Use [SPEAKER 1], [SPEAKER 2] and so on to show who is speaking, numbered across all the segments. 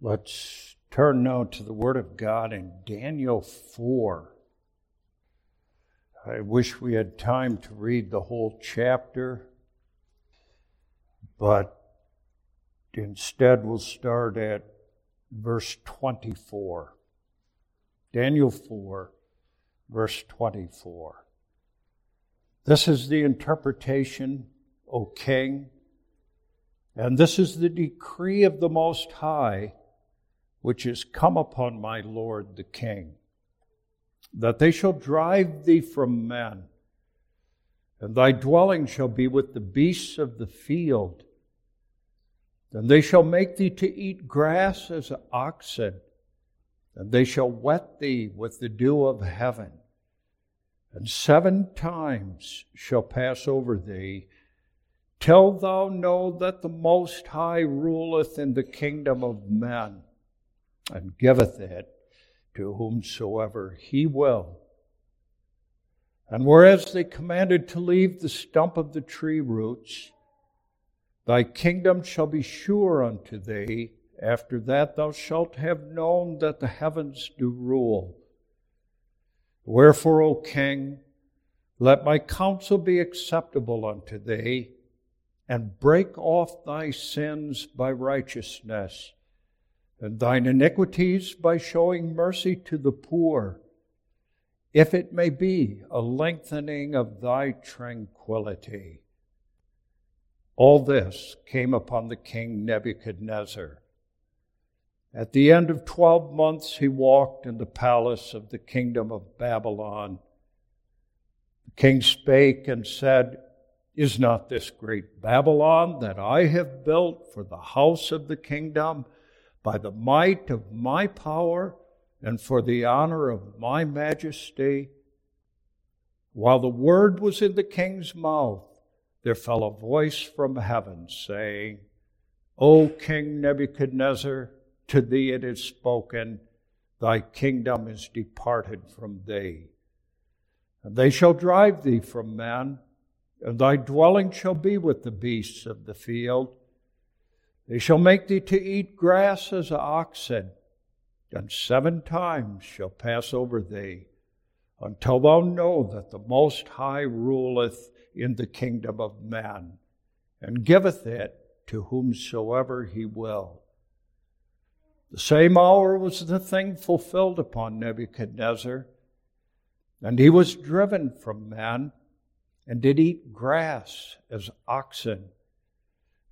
[SPEAKER 1] Let's turn now to the Word of God in Daniel 4. I wish we had time to read the whole chapter, but instead we'll start at verse 24. Daniel 4, verse 24. This is the interpretation, O King, and this is the decree of the Most High which is come upon my Lord the King, that they shall drive thee from men, and thy dwelling shall be with the beasts of the field. And they shall make thee to eat grass as oxen, and they shall wet thee with the dew of heaven. And seven times shall pass over thee, till thou know that the Most High ruleth in the kingdom of men and giveth it to whomsoever he will. And whereas they commanded to leave the stump of the tree roots, thy kingdom shall be sure unto thee. After that thou shalt have known that the heavens do rule. Wherefore, O king, let my counsel be acceptable unto thee, and break off thy sins by righteousness and thine iniquities by showing mercy to the poor, if it may be a lengthening of thy tranquility. All this came upon the king Nebuchadnezzar. At the end of twelve months, he walked in the palace of the kingdom of Babylon. The king spake and said, Is not this great Babylon that I have built for the house of the kingdom? By the might of my power and for the honor of my majesty. While the word was in the king's mouth, there fell a voice from heaven saying, O King Nebuchadnezzar, to thee it is spoken, thy kingdom is departed from thee. And they shall drive thee from men, and thy dwelling shall be with the beasts of the field they shall make thee to eat grass as an oxen, and seven times shall pass over thee, until thou know that the Most High ruleth in the kingdom of man, and giveth it to whomsoever he will. The same hour was the thing fulfilled upon Nebuchadnezzar, and he was driven from man, and did eat grass as oxen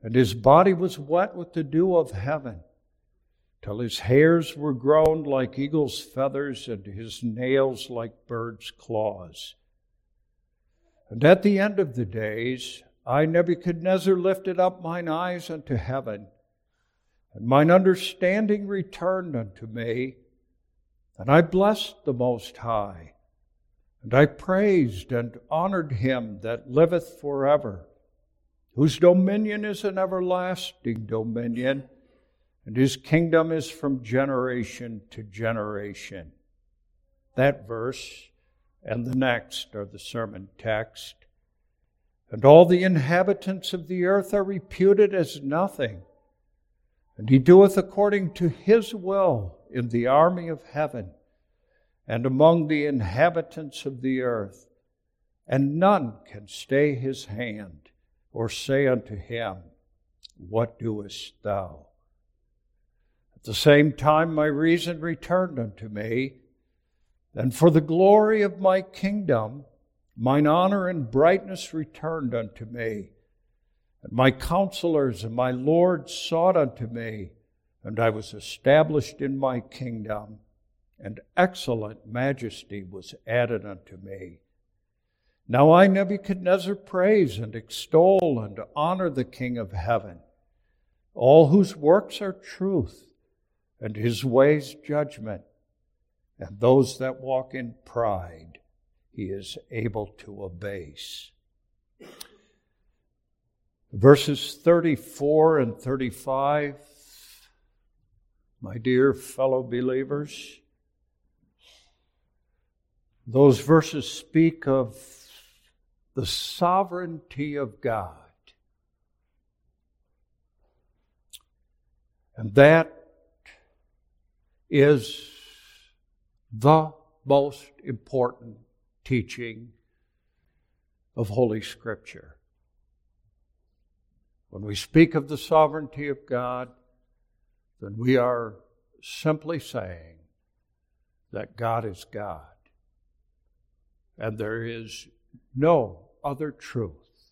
[SPEAKER 1] and his body was wet with the dew of heaven, till his hairs were grown like eagle's feathers, and his nails like birds' claws. And at the end of the days, I, Nebuchadnezzar, lifted up mine eyes unto heaven, and mine understanding returned unto me, and I blessed the Most High, and I praised and honored him that liveth forever whose dominion is an everlasting dominion, and his kingdom is from generation to generation. That verse and the next are the sermon text. And all the inhabitants of the earth are reputed as nothing. And he doeth according to his will in the army of heaven and among the inhabitants of the earth, and none can stay his hand or say unto him, What doest thou? At the same time, my reason returned unto me, and for the glory of my kingdom, mine honor and brightness returned unto me. And my counselors and my lords sought unto me, and I was established in my kingdom, and excellent majesty was added unto me. Now I, Nebuchadnezzar, praise and extol and honor the King of heaven, all whose works are truth, and his ways judgment, and those that walk in pride he is able to abase. Verses 34 and 35, my dear fellow believers, those verses speak of the sovereignty of God. And that is the most important teaching of Holy Scripture. When we speak of the sovereignty of God, then we are simply saying that God is God. And there is no other truth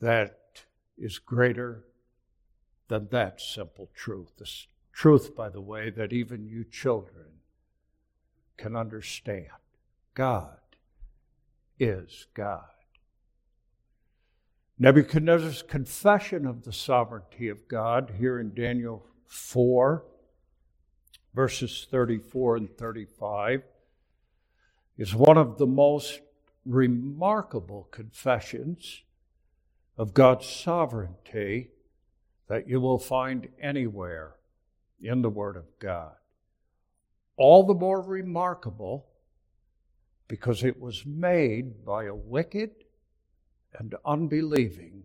[SPEAKER 1] that is greater than that simple truth. This truth, by the way, that even you children can understand. God is God. Nebuchadnezzar's confession of the sovereignty of God here in Daniel 4, verses 34 and 35, is one of the most remarkable confessions of God's sovereignty that you will find anywhere in the Word of God. All the more remarkable because it was made by a wicked and unbelieving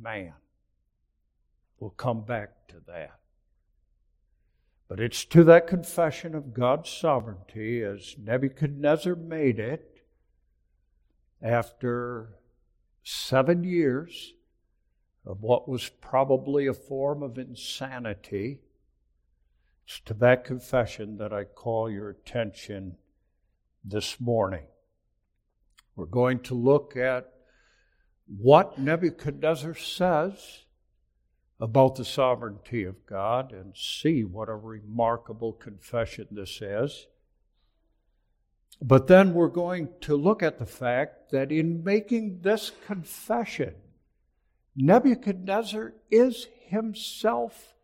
[SPEAKER 1] man. We'll come back to that. But it's to that confession of God's sovereignty as Nebuchadnezzar made it after seven years of what was probably a form of insanity. It's to that confession that I call your attention this morning. We're going to look at what Nebuchadnezzar says about the sovereignty of God and see what a remarkable confession this is. But then we're going to look at the fact that in making this confession, Nebuchadnezzar is himself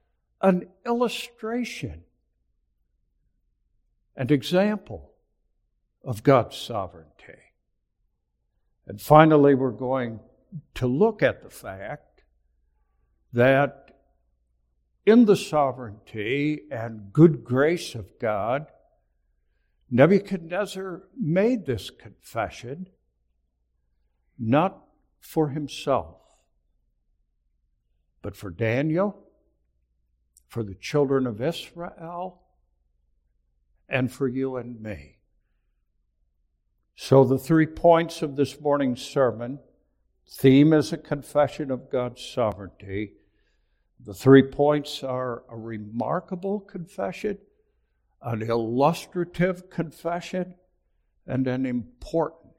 [SPEAKER 1] an illustration, an example of God's sovereignty. And finally, we're going to look at the fact that in the sovereignty and good grace of God, Nebuchadnezzar made this confession not for himself, but for Daniel, for the children of Israel, and for you and me. So, the three points of this morning's sermon theme is a confession of God's sovereignty. The three points are a remarkable confession, an illustrative confession, and an important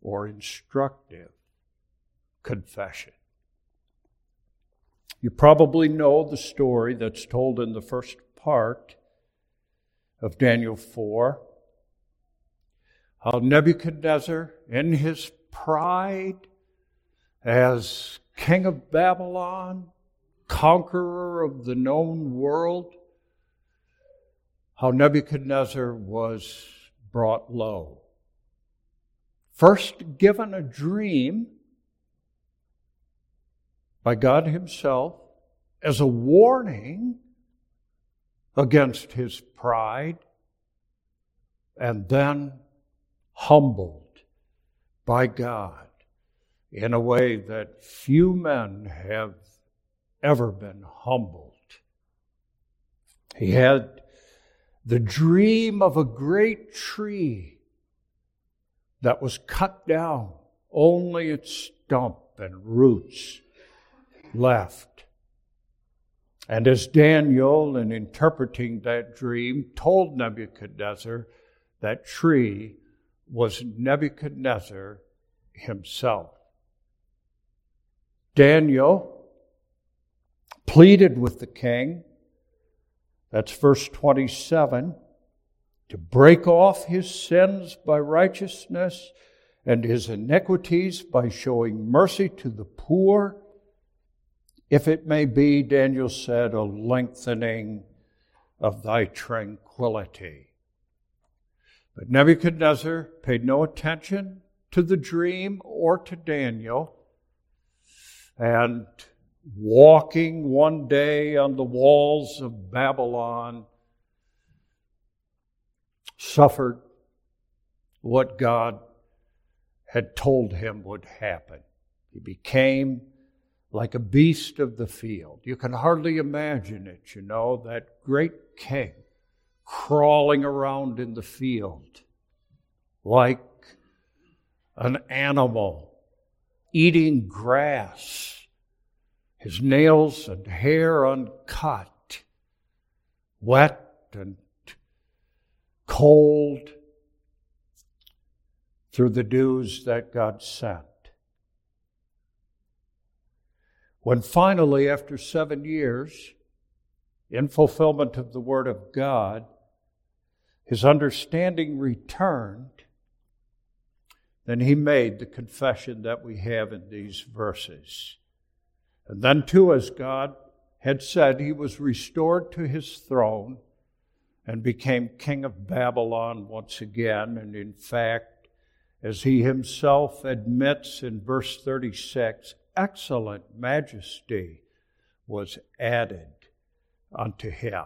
[SPEAKER 1] or instructive confession. You probably know the story that's told in the first part of Daniel 4 how Nebuchadnezzar, in his pride as king of Babylon, conqueror of the known world, how Nebuchadnezzar was brought low. First given a dream by God Himself as a warning against his pride, and then humbled by God in a way that few men have ever been humbled. He had the dream of a great tree that was cut down, only its stump and roots left. And as Daniel, in interpreting that dream, told Nebuchadnezzar, that tree was Nebuchadnezzar himself. Daniel pleaded with the king, that's verse 27, to break off his sins by righteousness and his iniquities by showing mercy to the poor, if it may be, Daniel said, a lengthening of thy tranquility. But Nebuchadnezzar paid no attention to the dream or to Daniel. And walking one day on the walls of Babylon, suffered what God had told him would happen. He became like a beast of the field. You can hardly imagine it, you know, that great king crawling around in the field like an animal eating grass, his nails and hair uncut, wet and cold through the dews that God sent. When finally, after seven years, in fulfillment of the Word of God, his understanding returned, then he made the confession that we have in these verses. And then, too, as God had said, he was restored to his throne and became king of Babylon once again. And in fact, as he himself admits in verse 36, excellent majesty was added unto him.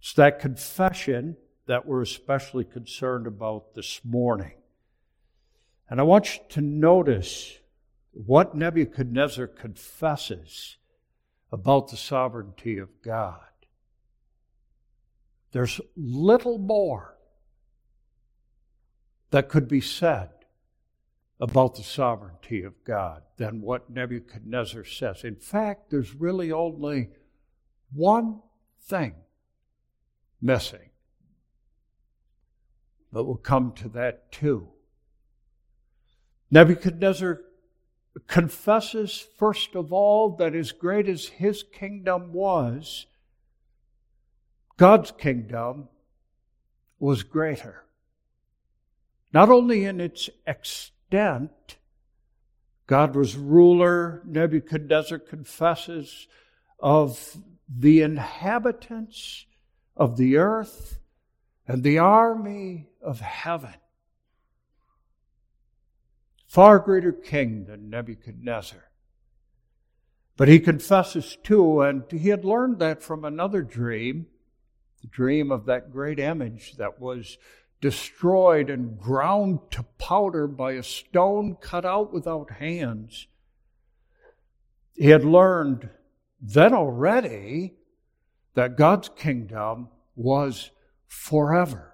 [SPEAKER 1] It's that confession that we're especially concerned about this morning. And I want you to notice what Nebuchadnezzar confesses about the sovereignty of God. There's little more that could be said about the sovereignty of God than what Nebuchadnezzar says. In fact, there's really only one thing missing. But we'll come to that too. Nebuchadnezzar confesses, first of all, that as great as his kingdom was, God's kingdom was greater. Not only in its extent, God was ruler, Nebuchadnezzar confesses, of the inhabitants of the earth and the army of heaven. Far greater king than Nebuchadnezzar. But he confesses too, and he had learned that from another dream, the dream of that great image that was destroyed and ground to powder by a stone cut out without hands. He had learned then already that God's kingdom was forever.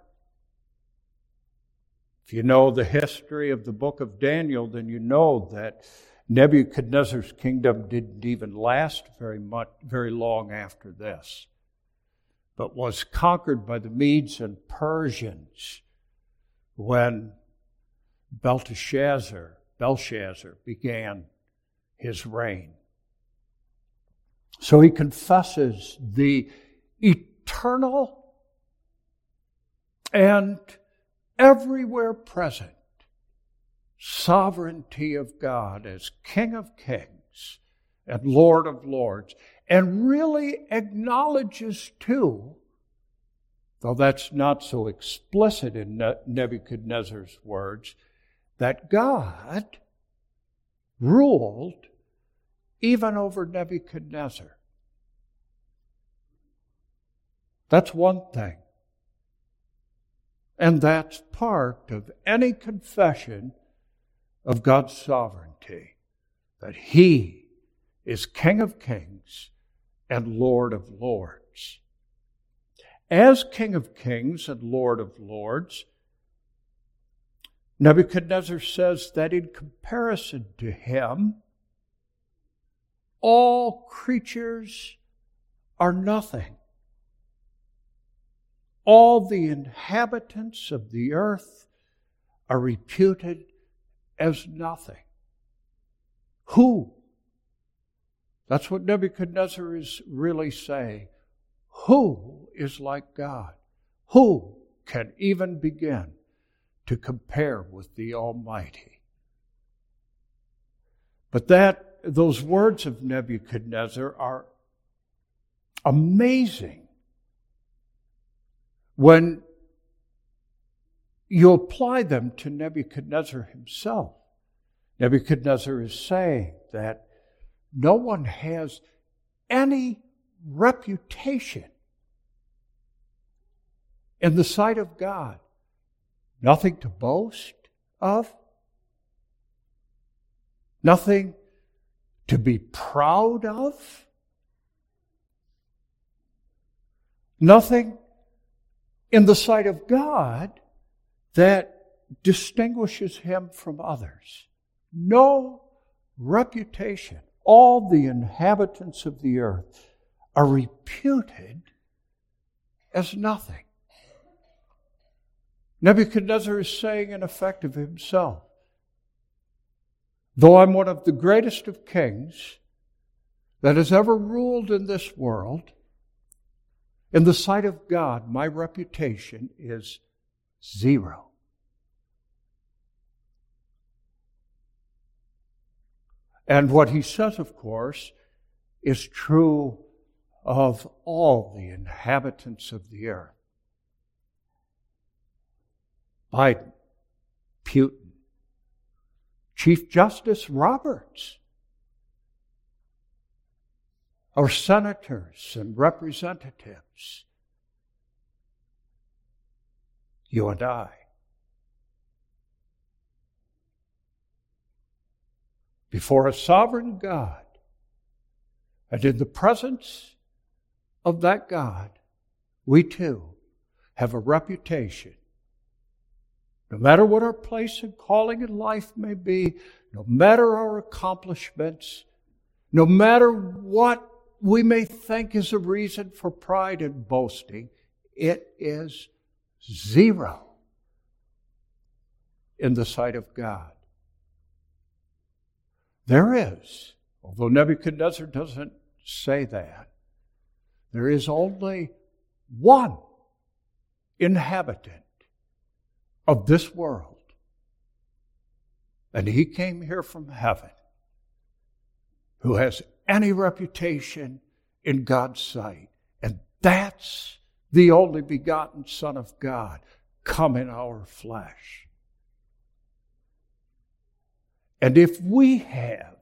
[SPEAKER 1] You know the history of the book of Daniel, then you know that Nebuchadnezzar's kingdom didn't even last very much, very long after this, but was conquered by the Medes and Persians when Belteshazzar, Belshazzar began his reign. So he confesses the eternal and everywhere present sovereignty of God as King of Kings and Lord of Lords, and really acknowledges too, though that's not so explicit in Nebuchadnezzar's words, that God ruled even over Nebuchadnezzar. That's one thing. And that's part of any confession of God's sovereignty that He is King of kings and Lord of lords. As King of kings and Lord of lords, Nebuchadnezzar says that in comparison to him, all creatures are nothing. All the inhabitants of the earth are reputed as nothing. Who? That's what Nebuchadnezzar is really saying. Who is like God? Who can even begin to compare with the Almighty? But that those words of Nebuchadnezzar are amazing when you apply them to Nebuchadnezzar himself. Nebuchadnezzar is saying that no one has any reputation in the sight of God, nothing to boast of, nothing to be proud of, nothing in the sight of God that distinguishes him from others. No reputation. All the inhabitants of the earth are reputed as nothing. Nebuchadnezzar is saying, in effect, of himself, though I'm one of the greatest of kings that has ever ruled in this world, in the sight of God, my reputation is zero. And what he says, of course, is true of all the inhabitants of the earth. Biden, Putin, Chief Justice Roberts, our senators and representatives, you and I. Before a sovereign God and in the presence of that God, we too have a reputation no matter what our place and calling in life may be, no matter our accomplishments, no matter what we may think is a reason for pride and boasting, it is zero in the sight of God. There is, although Nebuchadnezzar doesn't say that, there is only one inhabitant of this world. And he came here from heaven who has any reputation in God's sight. And that's the only begotten Son of God come in our flesh. And if we have,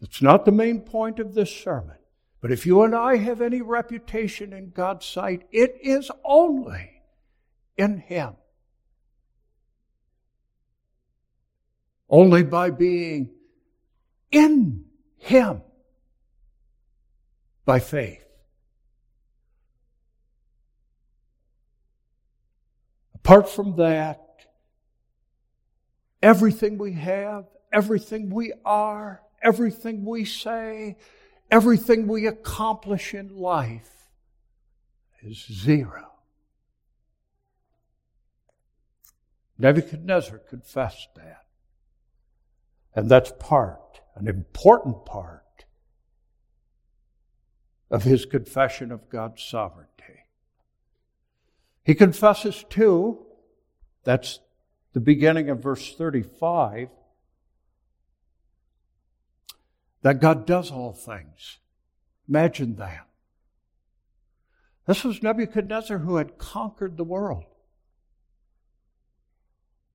[SPEAKER 1] it's not the main point of this sermon, but if you and I have any reputation in God's sight, it is only in Him. Only by being in Him by faith. Apart from that, everything we have, everything we are, everything we say, everything we accomplish in life is zero. Nebuchadnezzar confessed that. And that's part, an important part, of his confession of God's sovereignty. He confesses too, that's the beginning of verse 35, that God does all things. Imagine that. This was Nebuchadnezzar who had conquered the world.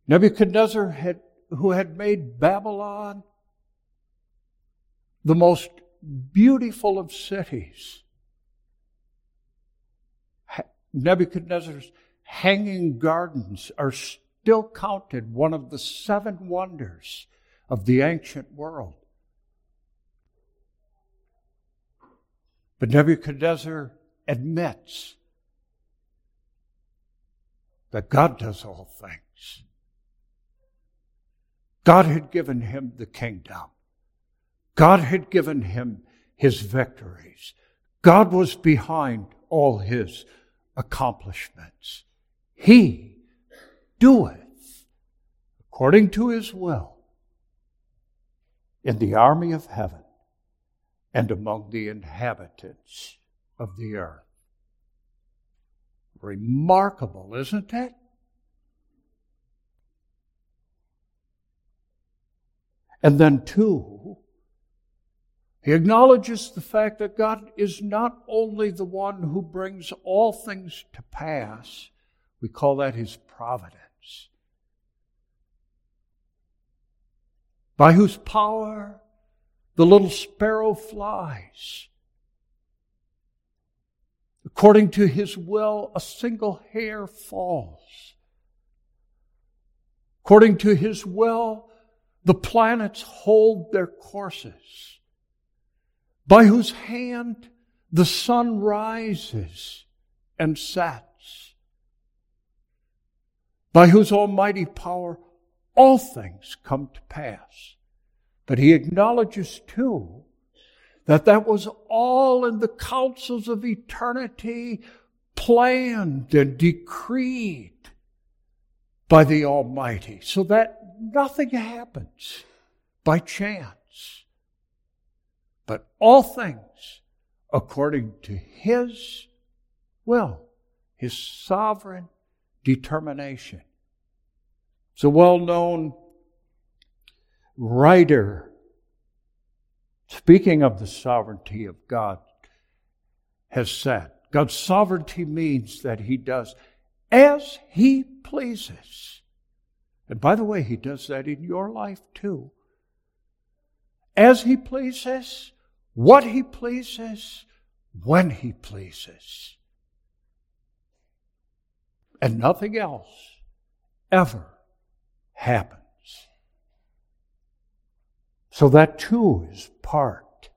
[SPEAKER 1] Nebuchadnezzar had, who had made Babylon the most beautiful of cities. Nebuchadnezzar's hanging gardens are still counted one of the seven wonders of the ancient world. But Nebuchadnezzar admits that God does all things. God had given him the kingdom. God had given him his victories. God was behind all his accomplishments. He doeth according to his will in the army of heaven and among the inhabitants of the earth. Remarkable, isn't it? And then, two, he acknowledges the fact that God is not only the one who brings all things to pass, we call that his providence, by whose power the little sparrow flies. According to his will, a single hair falls. According to his will, the planets hold their courses, by whose hand the sun rises and sets, by whose almighty power all things come to pass. But he acknowledges too that that was all in the councils of eternity planned and decreed by the Almighty, so that nothing happens by chance, but all things according to His will, His sovereign determination. It's a well known writer, speaking of the sovereignty of God, has said God's sovereignty means that He does as He pleases. And by the way, He does that in your life too. As He pleases, what He pleases, when He pleases. And nothing else ever happens. So that too is part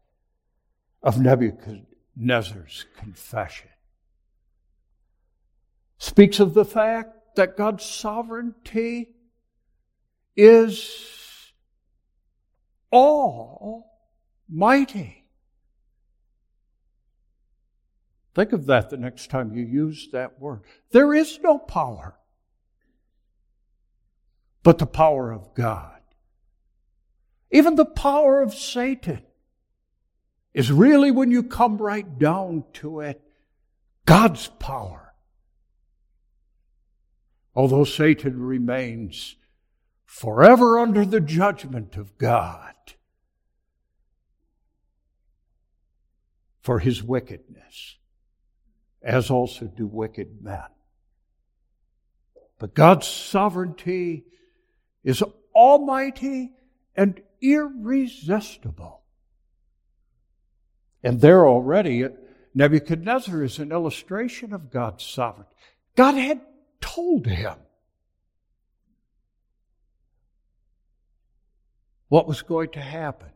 [SPEAKER 1] of Nebuchadnezzar's confession. Speaks of the fact that God's sovereignty is almighty. Think of that the next time you use that word. There is no power but the power of God. Even the power of Satan is really, when you come right down to it, God's power. Although Satan remains forever under the judgment of God for his wickedness, as also do wicked men. But God's sovereignty is almighty and irresistible. And there already, Nebuchadnezzar is an illustration of God's sovereignty. God had told him what was going to happen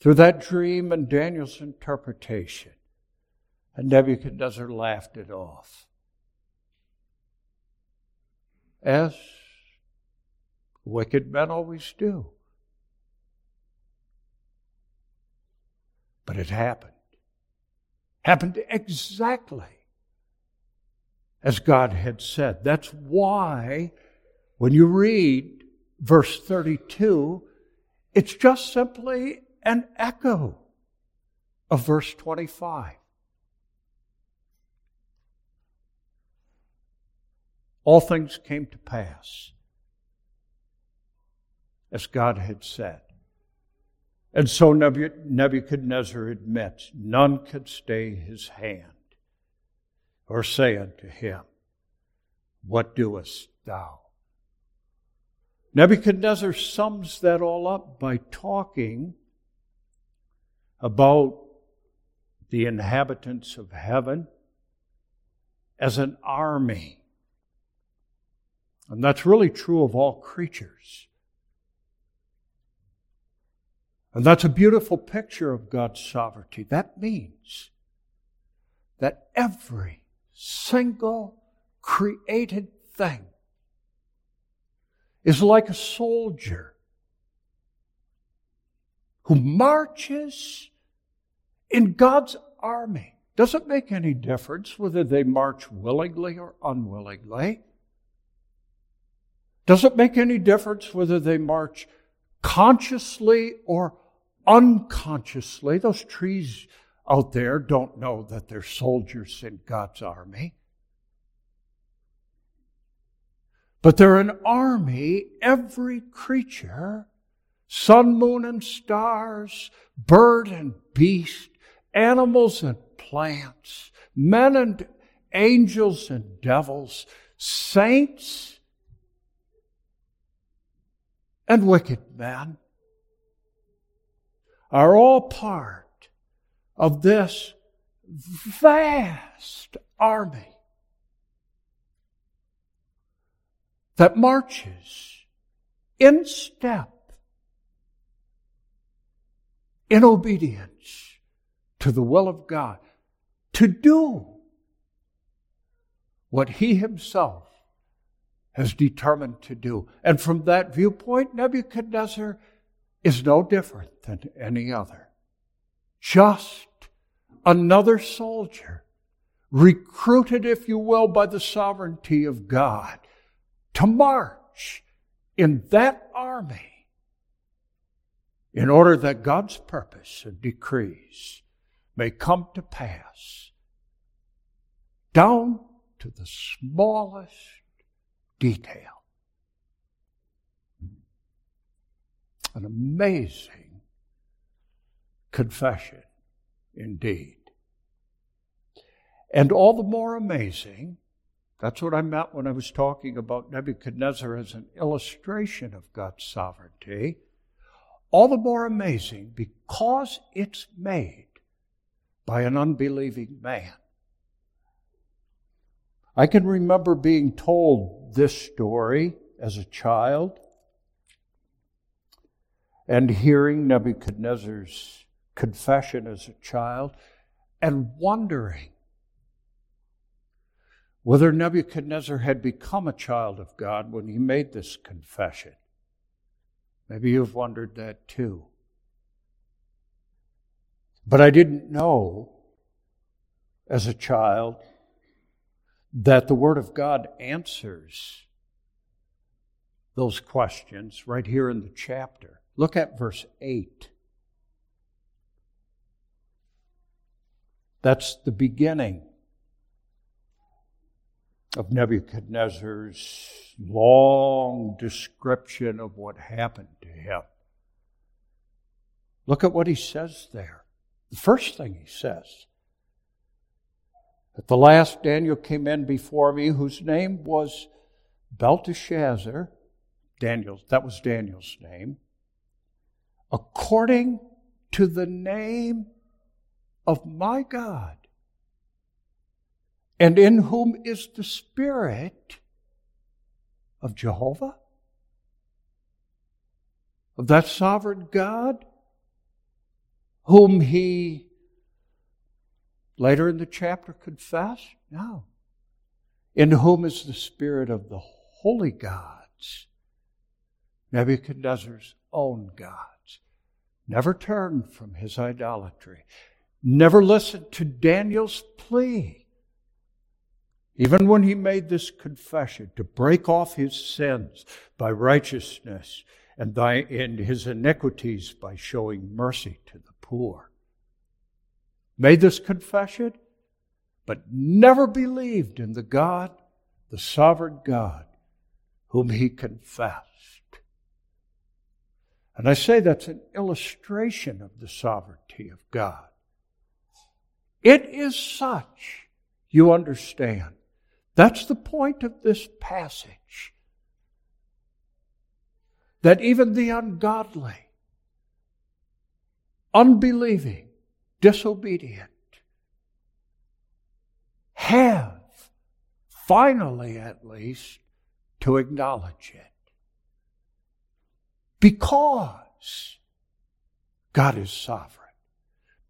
[SPEAKER 1] through that dream and Daniel's interpretation. And Nebuchadnezzar laughed it off. As Wicked men always do. But it happened. Happened exactly as God had said. That's why when you read verse 32, it's just simply an echo of verse 25. All things came to pass as God had said. And so Nebuchadnezzar admits none could stay his hand or say unto him, What doest thou? Nebuchadnezzar sums that all up by talking about the inhabitants of heaven as an army. And that's really true of all creatures. And that's a beautiful picture of God's sovereignty. That means that every single created thing is like a soldier who marches in God's army. Doesn't make any difference whether they march willingly or unwillingly. Doesn't make any difference whether they march consciously or unconsciously, those trees out there don't know that they're soldiers in God's army. But they're an army, every creature, sun, moon, and stars, bird and beast, animals and plants, men and angels and devils, saints and wicked men are all part of this vast army that marches in step, in obedience to the will of God, to do what he himself has determined to do. And from that viewpoint, Nebuchadnezzar is no different than any other. Just another soldier, recruited, if you will, by the sovereignty of God to march in that army in order that God's purpose and decrees may come to pass down to the smallest detail. An amazing confession indeed. And all the more amazing, that's what I meant when I was talking about Nebuchadnezzar as an illustration of God's sovereignty. All the more amazing because it's made by an unbelieving man. I can remember being told this story as a child and hearing Nebuchadnezzar's confession as a child and wondering whether Nebuchadnezzar had become a child of God when he made this confession. Maybe you've wondered that too. But I didn't know as a child that the Word of God answers those questions right here in the chapter. Look at verse 8. That's the beginning of Nebuchadnezzar's long description of what happened to him. Look at what he says there. The first thing he says at the last, Daniel came in before me, whose name was Belteshazzar. Daniel, that was Daniel's name. According to the name of my God, and in whom is the Spirit of Jehovah? Of that sovereign God, whom he later in the chapter confess? No. In whom is the spirit of the holy gods, Nebuchadnezzar's own gods. Never turned from his idolatry. Never listened to Daniel's plea. Even when he made this confession to break off his sins by righteousness and, thy, and his iniquities by showing mercy to the poor made this confession, but never believed in the God, the sovereign God, whom he confessed. And I say that's an illustration of the sovereignty of God. It is such, you understand. That's the point of this passage. That even the ungodly, unbelieving, disobedient have, finally at least, to acknowledge it. Because God is sovereign.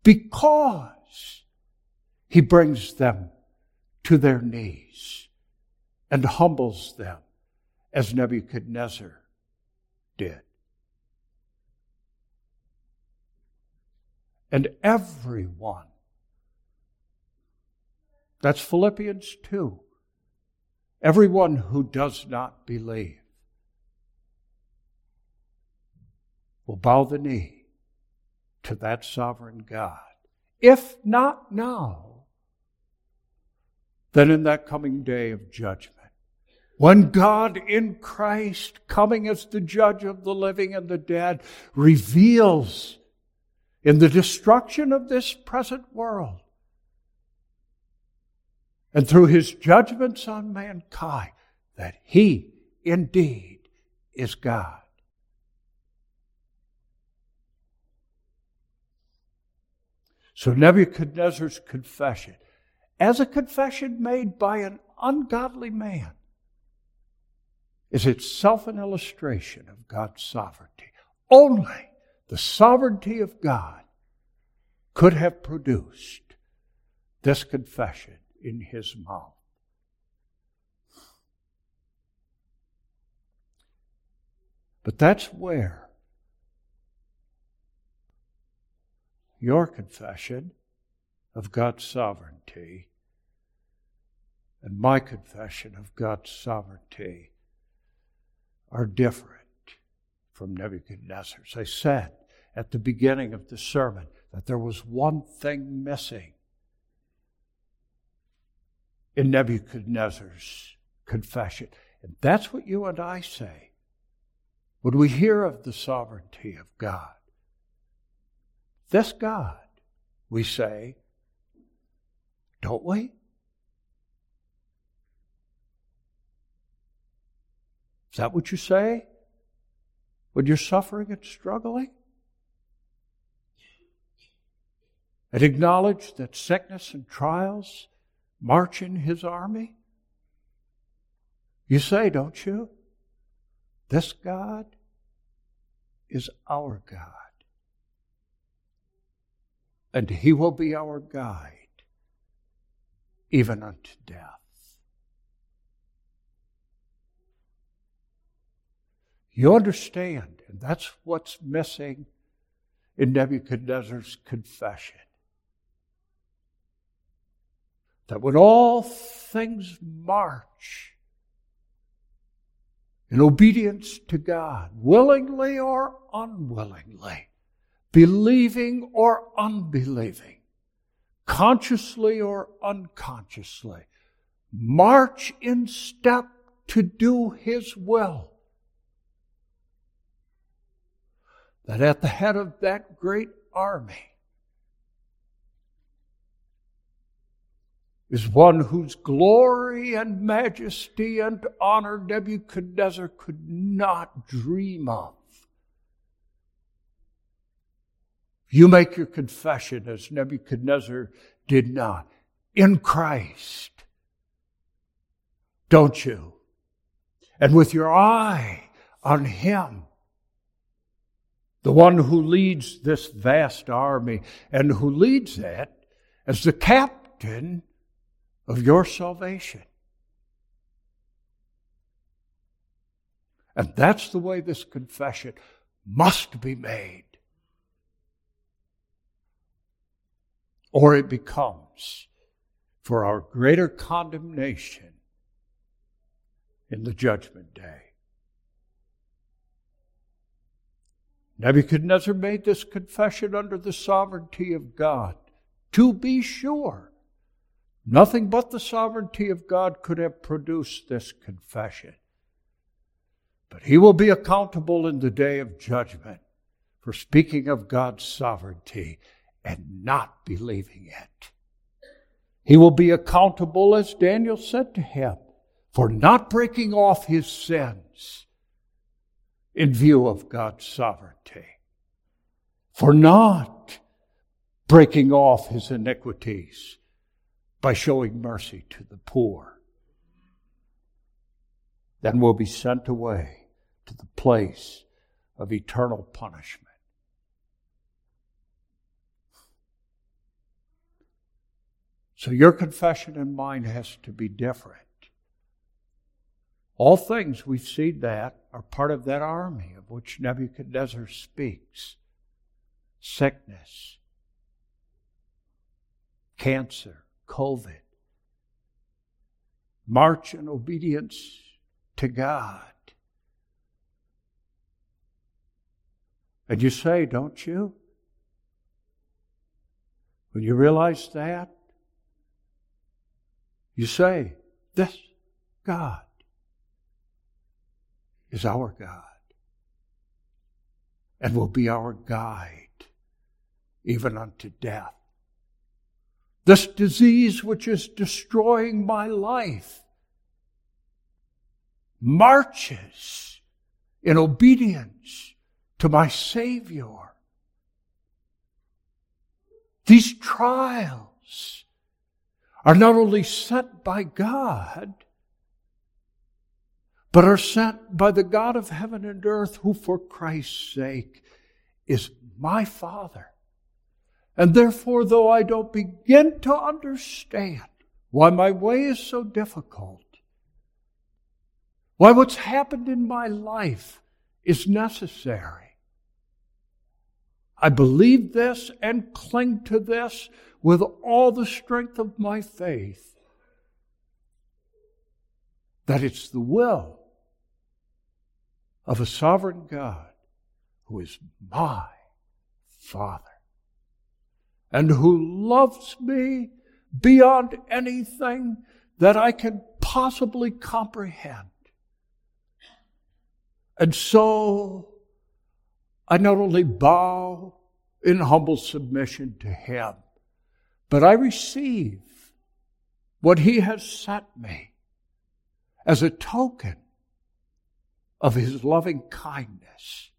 [SPEAKER 1] Because He brings them to their knees and humbles them as Nebuchadnezzar did. And everyone. That's Philippians 2. Everyone who does not believe will bow the knee to that sovereign God. If not now, then in that coming day of judgment. When God in Christ, coming as the judge of the living and the dead, reveals in the destruction of this present world and through his judgments on mankind that he indeed is God. So Nebuchadnezzar's confession, as a confession made by an ungodly man, is itself an illustration of God's sovereignty. Only the sovereignty of God could have produced this confession in his mouth. But that's where your confession of God's sovereignty and my confession of God's sovereignty are different from Nebuchadnezzar's. I said at the beginning of the sermon that there was one thing missing in Nebuchadnezzar's confession. And that's what you and I say when we hear of the sovereignty of God. This God, we say, don't we? Is that what you say when you're suffering and struggling? And acknowledge that sickness and trials march in his army? You say, don't you? This God is our God. And he will be our guide even unto death. You understand, and that's what's missing in Nebuchadnezzar's confession. That when all things march in obedience to God, willingly or unwillingly, believing or unbelieving, consciously or unconsciously, march in step to do His will that at the head of that great army is one whose glory and majesty and honor Nebuchadnezzar could not dream of. You make your confession as Nebuchadnezzar did not in Christ, don't you? And with your eye on Him, the one who leads this vast army and who leads it as the captain of your salvation. And that's the way this confession must be made. Or it becomes for our greater condemnation in the judgment day. Nebuchadnezzar made this confession under the sovereignty of God. To be sure, nothing but the sovereignty of God could have produced this confession. But he will be accountable in the day of judgment for speaking of God's sovereignty and not believing it. He will be accountable, as Daniel said to him, for not breaking off his sins in view of God's sovereignty, for not breaking off his iniquities by showing mercy to the poor. Then will be sent away to the place of eternal punishment. So your confession and mine has to be different. All things, we've seen that, are part of that army of which Nebuchadnezzar speaks sickness, cancer, COVID. March in obedience to God. And you say, don't you? When you realize that, you say, This God is our God and will be our guide even unto death. This disease which is destroying my life marches in obedience to my Savior. These trials are not only sent by God, but are sent by the God of heaven and earth, who for Christ's sake is my Father. And therefore, though I don't begin to understand why my way is so difficult, why what's happened in my life is necessary, I believe this and cling to this with all the strength of my faith that it's the will of a sovereign God who is my Father and who loves me beyond anything that I can possibly comprehend. And so I not only bow in humble submission to Him, but I receive what He has sent me as a token of His loving kindness.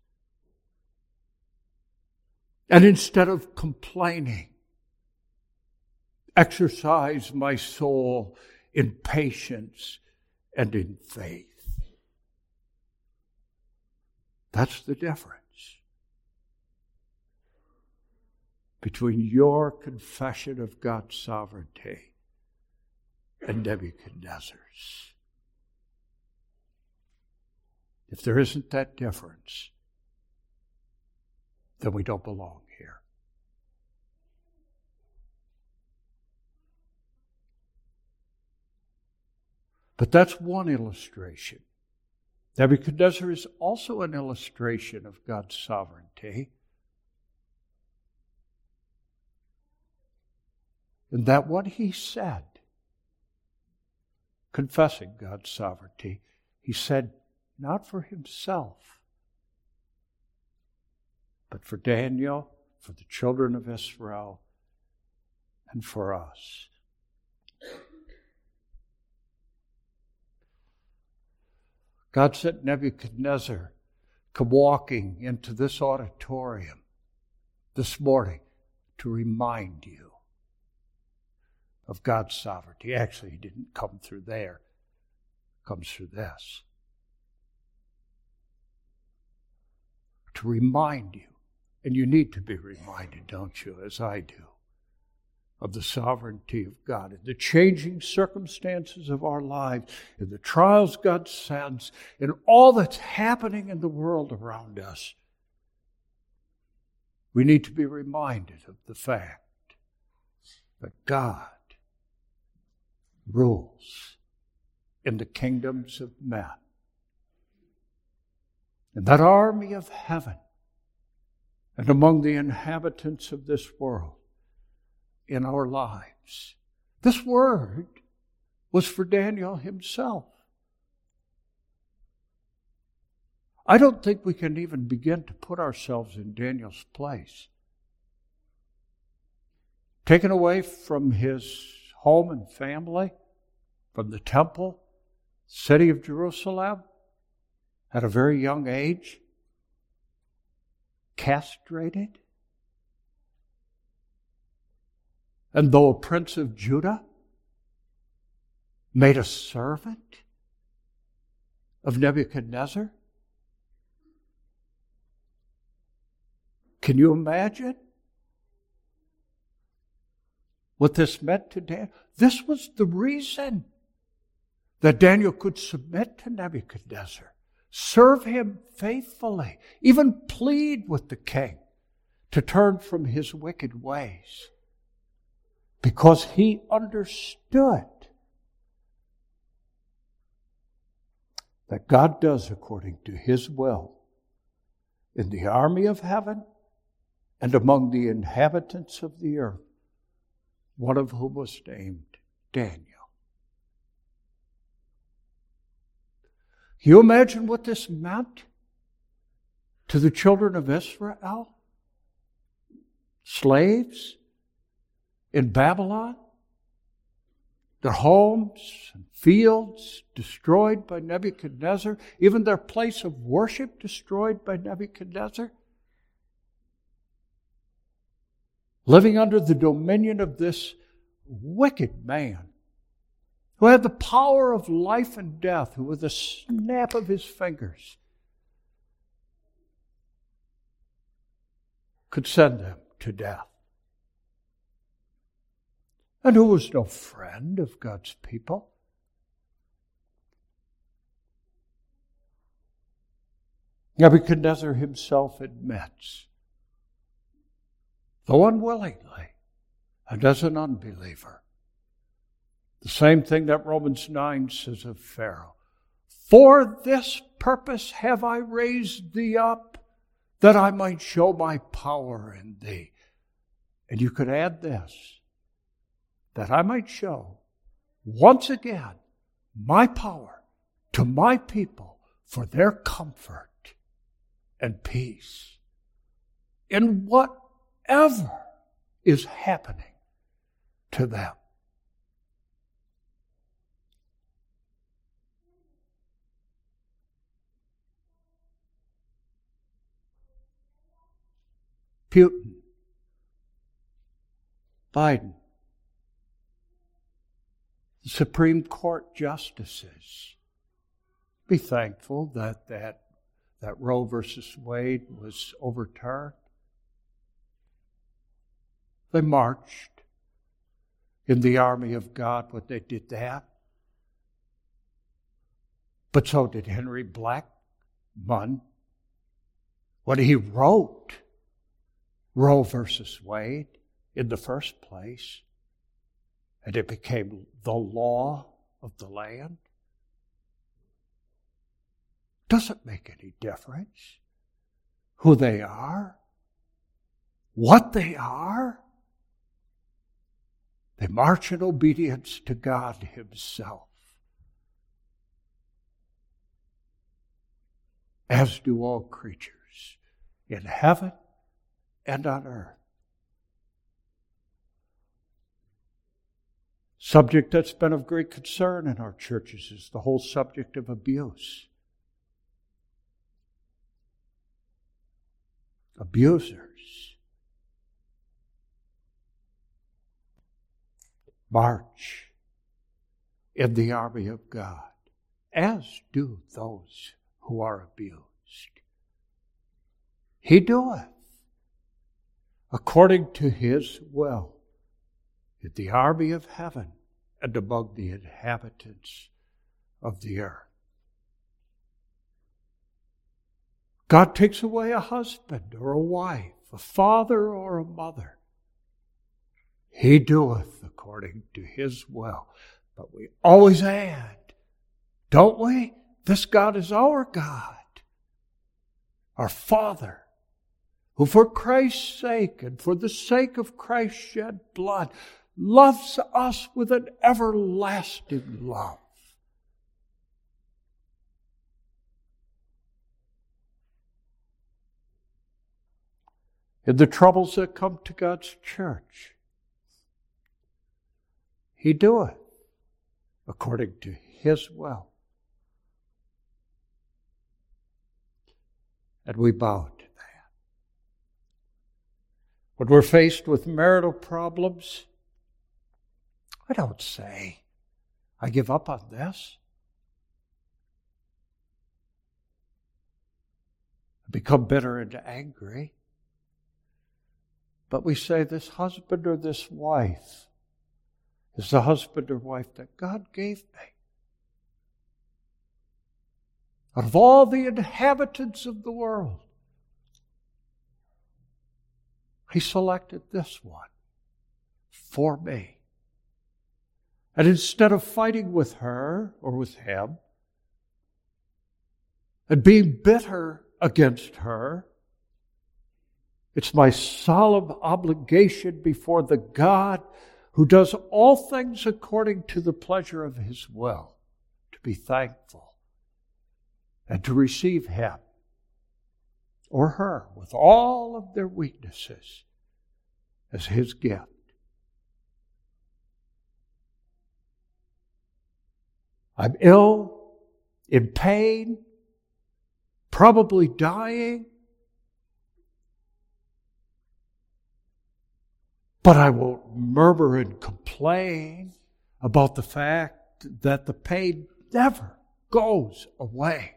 [SPEAKER 1] And instead of complaining, exercise my soul in patience and in faith. That's the difference. between your confession of God's sovereignty and Nebuchadnezzar's. If there isn't that difference, then we don't belong here. But that's one illustration. Nebuchadnezzar is also an illustration of God's sovereignty. And that what he said, confessing God's sovereignty, he said not for himself, but for Daniel, for the children of Israel, and for us. God sent Nebuchadnezzar come walking into this auditorium this morning to remind you of God's sovereignty. Actually, he didn't come through there, comes through this. To remind you, and you need to be reminded, don't you, as I do, of the sovereignty of God in the changing circumstances of our lives, in the trials God sends, in all that's happening in the world around us. We need to be reminded of the fact that God rules in the kingdoms of men. And that army of heaven and among the inhabitants of this world in our lives. This word was for Daniel himself. I don't think we can even begin to put ourselves in Daniel's place. Taken away from his home and family, from the temple, city of Jerusalem, at a very young age, castrated. And though a prince of Judah, made a servant of Nebuchadnezzar? Can you imagine? what this meant to Daniel. This was the reason that Daniel could submit to Nebuchadnezzar, serve him faithfully, even plead with the king to turn from his wicked ways. Because he understood that God does according to his will in the army of heaven and among the inhabitants of the earth one of whom was named Daniel. You imagine what this meant to the children of Israel? Slaves in Babylon, their homes and fields destroyed by Nebuchadnezzar, even their place of worship destroyed by Nebuchadnezzar. living under the dominion of this wicked man who had the power of life and death, who with a snap of his fingers could send them to death. And who was no friend of God's people. Nebuchadnezzar himself admits, though unwillingly and as an unbeliever, the same thing that Romans 9 says of Pharaoh. For this purpose have I raised thee up, that I might show my power in thee. And you could add this, that I might show once again my power to my people for their comfort and peace in whatever is happening to them. Putin, Biden, the Supreme Court justices. Be thankful that that, that Roe versus Wade was overturned. They marched in the army of God when they did that. But so did Henry Blackmun when he wrote Roe versus Wade in the first place, and it became the law of the land? Doesn't make any difference who they are, what they are. They march in obedience to God Himself. As do all creatures in heaven and on earth. Subject that's been of great concern in our churches is the whole subject of abuse. Abusers march in the army of God, as do those who are abused. He doeth according to his will in the army of heaven and among the inhabitants of the earth. God takes away a husband or a wife, a father or a mother. He doeth according to his will. But we always add, don't we? This God is our God, our Father who for Christ's sake and for the sake of Christ's shed blood loves us with an everlasting love. In the troubles that come to God's church, He doeth according to His will. And we bow when we're faced with marital problems, I don't say, I give up on this. I become bitter and angry. But we say, this husband or this wife is the husband or wife that God gave me. Out of all the inhabitants of the world, he selected this one for me. And instead of fighting with her or with him and being bitter against her, it's my solemn obligation before the God who does all things according to the pleasure of his will to be thankful and to receive him or her with all of their weaknesses as his gift. I'm ill, in pain, probably dying, but I won't murmur and complain about the fact that the pain never goes away,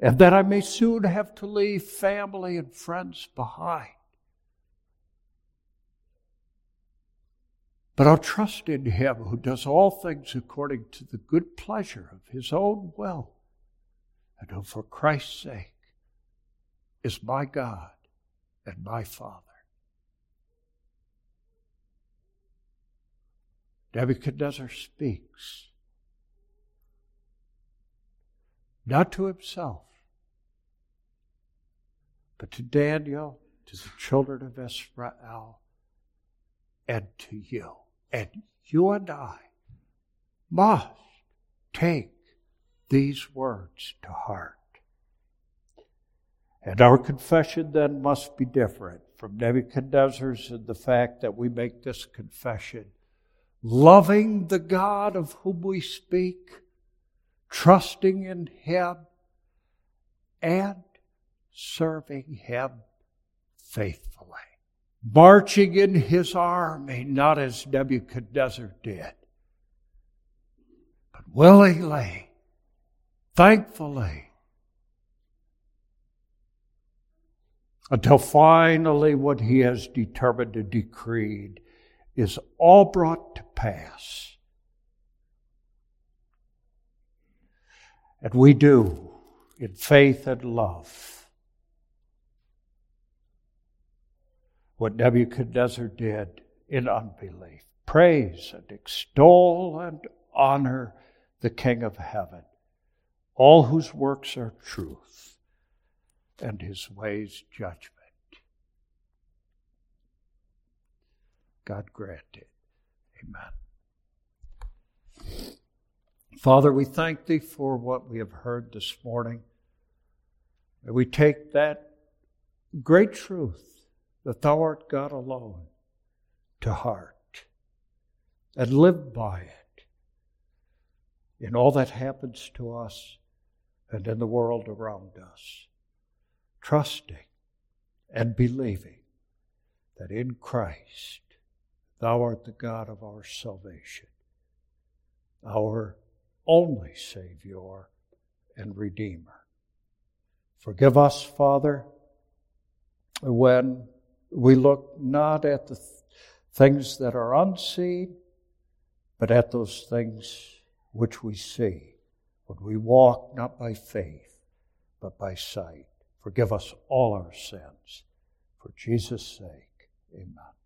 [SPEAKER 1] and that I may soon have to leave family and friends behind. But I'll trust in Him who does all things according to the good pleasure of His own will, and who for Christ's sake is my God and my Father. Nebuchadnezzar speaks, not to himself, but to Daniel, to the children of Israel, and to you. And you and I must take these words to heart. And our confession then must be different from Nebuchadnezzar's in the fact that we make this confession loving the God of whom we speak, trusting in Him, and serving Him faithfully marching in his army, not as Nebuchadnezzar did, but willingly, thankfully, until finally what he has determined and decreed is all brought to pass. And we do in faith and love what Nebuchadnezzar did in unbelief. Praise and extol and honor the King of heaven, all whose works are truth and his ways judgment. God grant it. Amen. Father, we thank thee for what we have heard this morning. May we take that great truth that thou art God alone to heart and live by it in all that happens to us and in the world around us, trusting and believing that in Christ thou art the God of our salvation, our only Savior and Redeemer. Forgive us, Father, when we look not at the th- things that are unseen, but at those things which we see when we walk not by faith, but by sight. Forgive us all our sins. For Jesus' sake, amen.